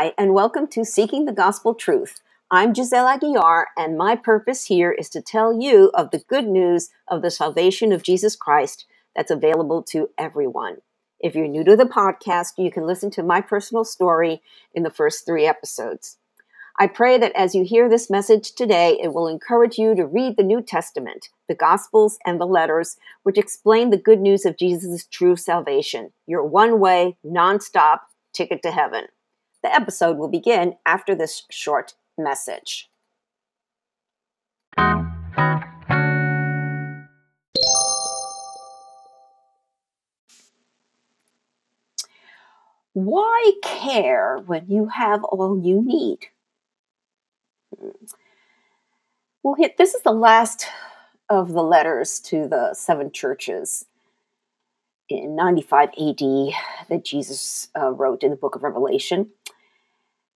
Hi, and welcome to Seeking the Gospel Truth. I'm Giselle Aguiar, and my purpose here is to tell you of the good news of the salvation of Jesus Christ that's available to everyone. If you're new to the podcast, you can listen to my personal story in the first three episodes. I pray that as you hear this message today, it will encourage you to read the New Testament, the Gospels, and the letters, which explain the good news of Jesus' true salvation, your one way, non-stop ticket to heaven. The episode will begin after this short message. Why care when you have all you need? Hmm. Well, this is the last of the letters to the seven churches in 95 AD that Jesus uh, wrote in the book of Revelation.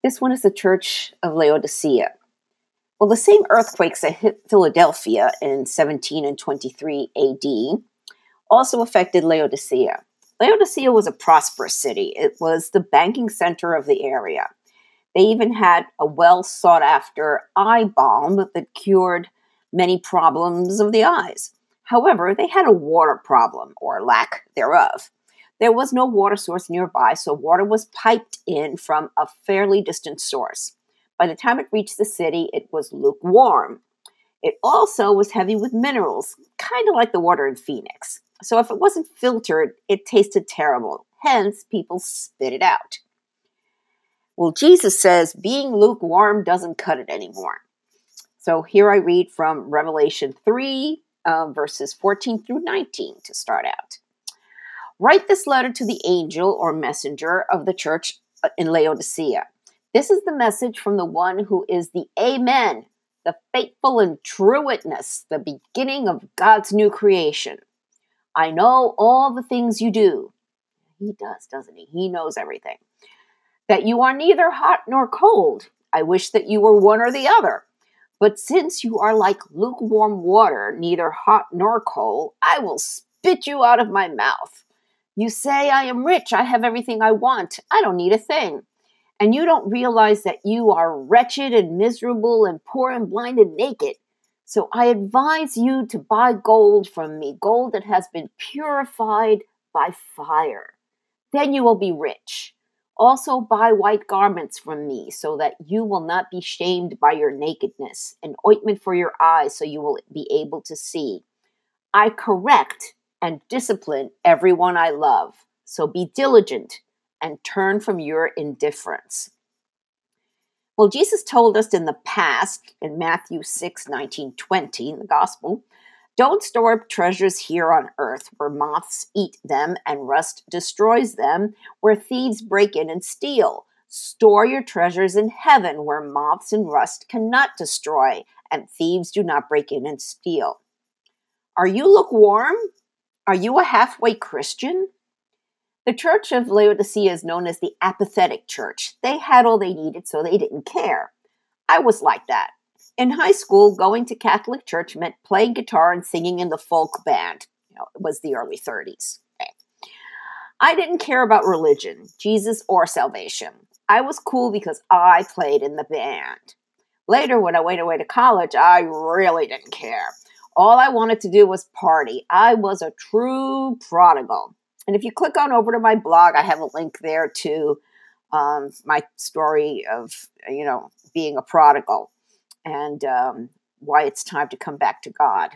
This one is the church of Laodicea. Well, the same earthquakes that hit Philadelphia in 17 and 23 AD also affected Laodicea. Laodicea was a prosperous city. It was the banking center of the area. They even had a well sought after eye balm that cured many problems of the eyes. However, they had a water problem, or lack thereof. There was no water source nearby, so water was piped in from a fairly distant source. By the time it reached the city, it was lukewarm. It also was heavy with minerals, kind of like the water in Phoenix. So if it wasn't filtered, it tasted terrible. Hence, people spit it out. Well, Jesus says being lukewarm doesn't cut it anymore. So here I read from Revelation 3, uh, verses 14 through 19 to start out. Write this letter to the angel or messenger of the church uh, in Laodicea. This is the message from the one who is the Amen, the faithful and true witness, the beginning of God's new creation. I know all the things you do. He does, doesn't he? He knows everything that you are neither hot nor cold. I wish that you were one or the other. But since you are like lukewarm water, neither hot nor cold, I will spit you out of my mouth. You say, I am rich, I have everything I want, I don't need a thing. And you don't realize that you are wretched and miserable and poor and blind and naked. So I advise you to buy gold from me, gold that has been purified by fire. Then you will be rich also, buy white garments from me, so that you will not be shamed by your nakedness, an ointment for your eyes, so you will be able to see. I correct and discipline everyone I love, so be diligent and turn from your indifference. Well, Jesus told us in the past, in Matthew 6 19 20, in the Gospel, don't store up treasures here on earth where moths eat them and rust destroys them, where thieves break in and steal. Store your treasures in heaven where moths and rust cannot destroy and thieves do not break in and steal. Are you lukewarm? Are you a halfway Christian? The church of Laodicea is known as the apathetic church. They had all they needed, so they didn't care. I was like that. In high school, going to Catholic church meant playing guitar and singing in the folk band. You know, it was the early 30s. Okay. I didn't care about religion, Jesus, or salvation. I was cool because I played in the band. Later, when I went away to college, I really didn't care. All I wanted to do was party. I was a true prodigal. And if you click on over to my blog, I have a link there to um, my story of, you know, being a prodigal and um, why it's time to come back to God.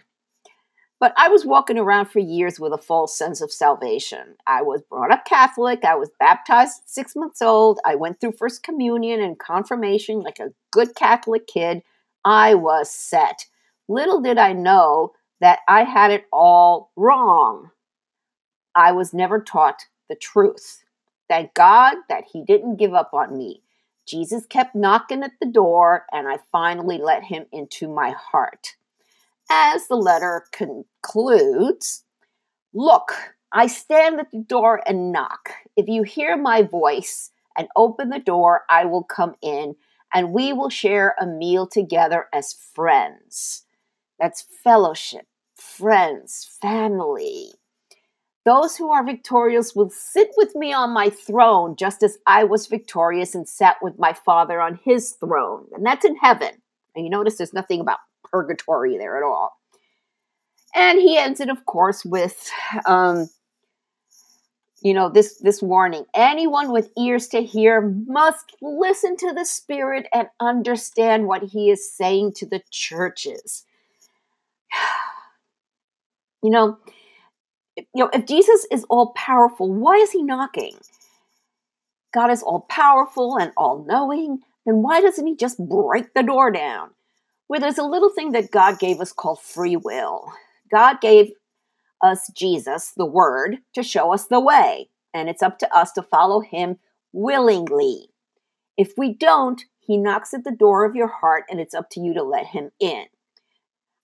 But I was walking around for years with a false sense of salvation. I was brought up Catholic. I was baptized at six months old. I went through First Communion and confirmation like a good Catholic kid. I was set. Little did I know that I had it all wrong. I was never taught the truth. Thank God that He didn't give up on me. Jesus kept knocking at the door, and I finally let him into my heart. As the letter concludes, Look, I stand at the door and knock. If you hear my voice and open the door, I will come in and we will share a meal together as friends. That's fellowship, friends, family. Those who are victorious will sit with me on my throne, just as I was victorious and sat with my Father on his throne. And that's in heaven. And you notice there's nothing about purgatory there at all. And he ends it, of course, with um, you know this this warning anyone with ears to hear must listen to the spirit and understand what he is saying to the churches you know you know if jesus is all powerful why is he knocking god is all powerful and all knowing then why doesn't he just break the door down well there's a little thing that god gave us called free will god gave us Jesus, the Word, to show us the way. And it's up to us to follow Him willingly. If we don't, He knocks at the door of your heart, and it's up to you to let Him in.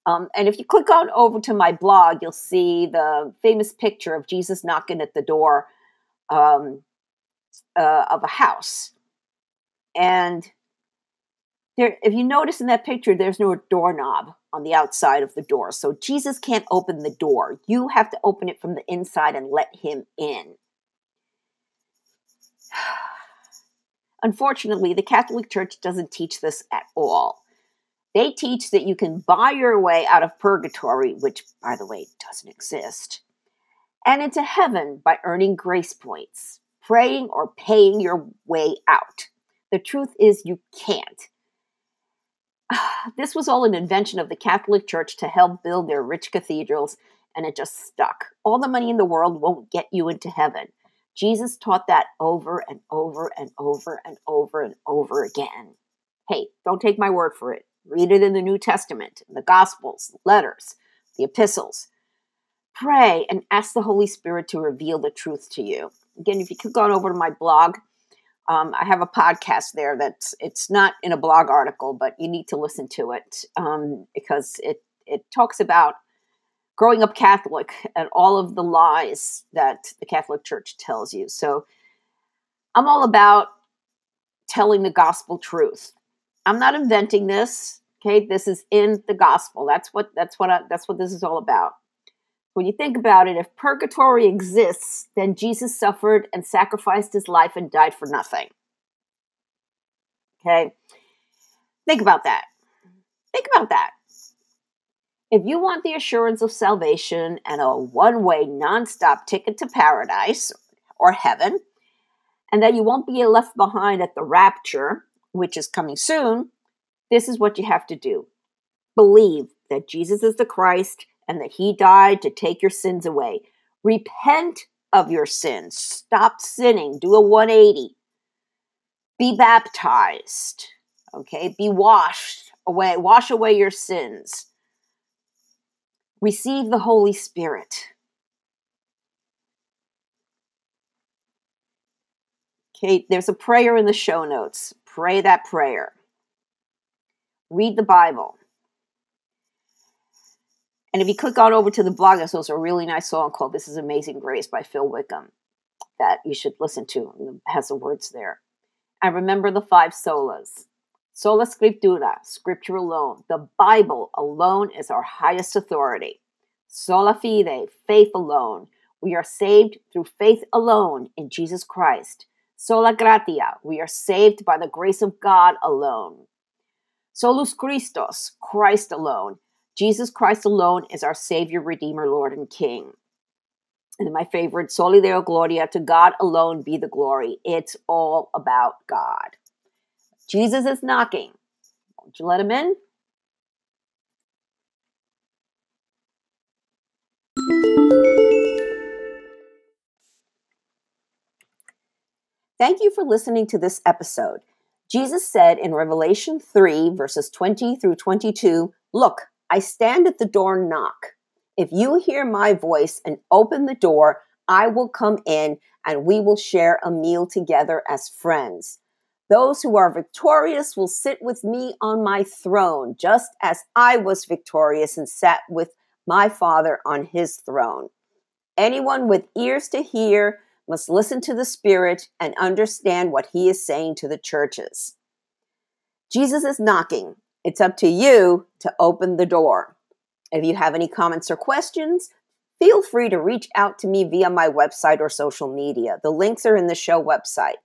Um, and if you click on over to my blog, you'll see the famous picture of Jesus knocking at the door um, uh, of a house. And there, if you notice in that picture, there's no doorknob on the outside of the door. So Jesus can't open the door. You have to open it from the inside and let him in. Unfortunately, the Catholic Church doesn't teach this at all. They teach that you can buy your way out of purgatory, which, by the way, doesn't exist, and into heaven by earning grace points, praying, or paying your way out. The truth is, you can't. this was all an invention of the Catholic Church to help build their rich cathedrals, and it just stuck. All the money in the world won't get you into heaven. Jesus taught that over and over and over and over and over again. Hey, don't take my word for it. Read it in the New Testament, the Gospels, letters, the epistles. Pray and ask the Holy Spirit to reveal the truth to you. Again, if you click on over to my blog, um, I have a podcast there that's it's not in a blog article, but you need to listen to it um, because it it talks about growing up Catholic and all of the lies that the Catholic Church tells you. So I'm all about telling the gospel truth. I'm not inventing this. Okay, this is in the gospel. That's what that's what I, that's what this is all about. When you think about it, if purgatory exists, then Jesus suffered and sacrificed his life and died for nothing. Okay? Think about that. Think about that. If you want the assurance of salvation and a one way, non-stop ticket to paradise or heaven, and that you won't be left behind at the rapture, which is coming soon, this is what you have to do believe that Jesus is the Christ and that he died to take your sins away. Repent of your sins. Stop sinning. Do a 180. Be baptized. Okay? Be washed away. Wash away your sins. Receive the Holy Spirit. Okay, there's a prayer in the show notes. Pray that prayer. Read the Bible. And if you click on over to the blog, there's also a really nice song called This is Amazing Grace by Phil Wickham that you should listen to. It has the words there. And remember the five solas. Sola Scriptura, Scripture alone. The Bible alone is our highest authority. Sola Fide, faith alone. We are saved through faith alone in Jesus Christ. Sola Gratia, we are saved by the grace of God alone. Solus Christus, Christ alone. Jesus Christ alone is our Savior, Redeemer, Lord, and King. And my favorite, Soli Deo Gloria, to God alone be the glory. It's all about God. Jesus is knocking. Won't you let him in? Thank you for listening to this episode. Jesus said in Revelation 3, verses 20 through 22, Look, I stand at the door and knock. If you hear my voice and open the door, I will come in and we will share a meal together as friends. Those who are victorious will sit with me on my throne, just as I was victorious and sat with my Father on his throne. Anyone with ears to hear must listen to the Spirit and understand what he is saying to the churches. Jesus is knocking. It's up to you to open the door. If you have any comments or questions, Feel free to reach out to me via my website or social media. The links are in the show website.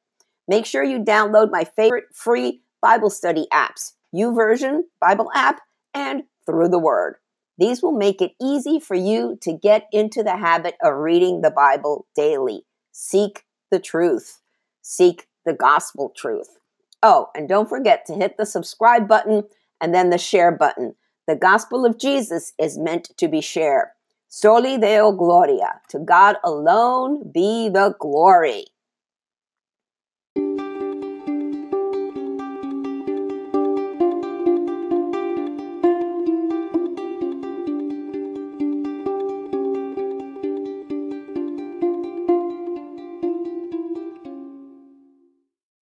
Make sure you download my favorite free Bible study apps, YouVersion Bible app, and Through the Word. These will make it easy for you to get into the habit of reading the Bible daily. Seek the truth. Seek the gospel truth. Oh, and don't forget to hit the subscribe button and then the share button. The gospel of Jesus is meant to be shared. Soli Deo Gloria. To God alone be the glory.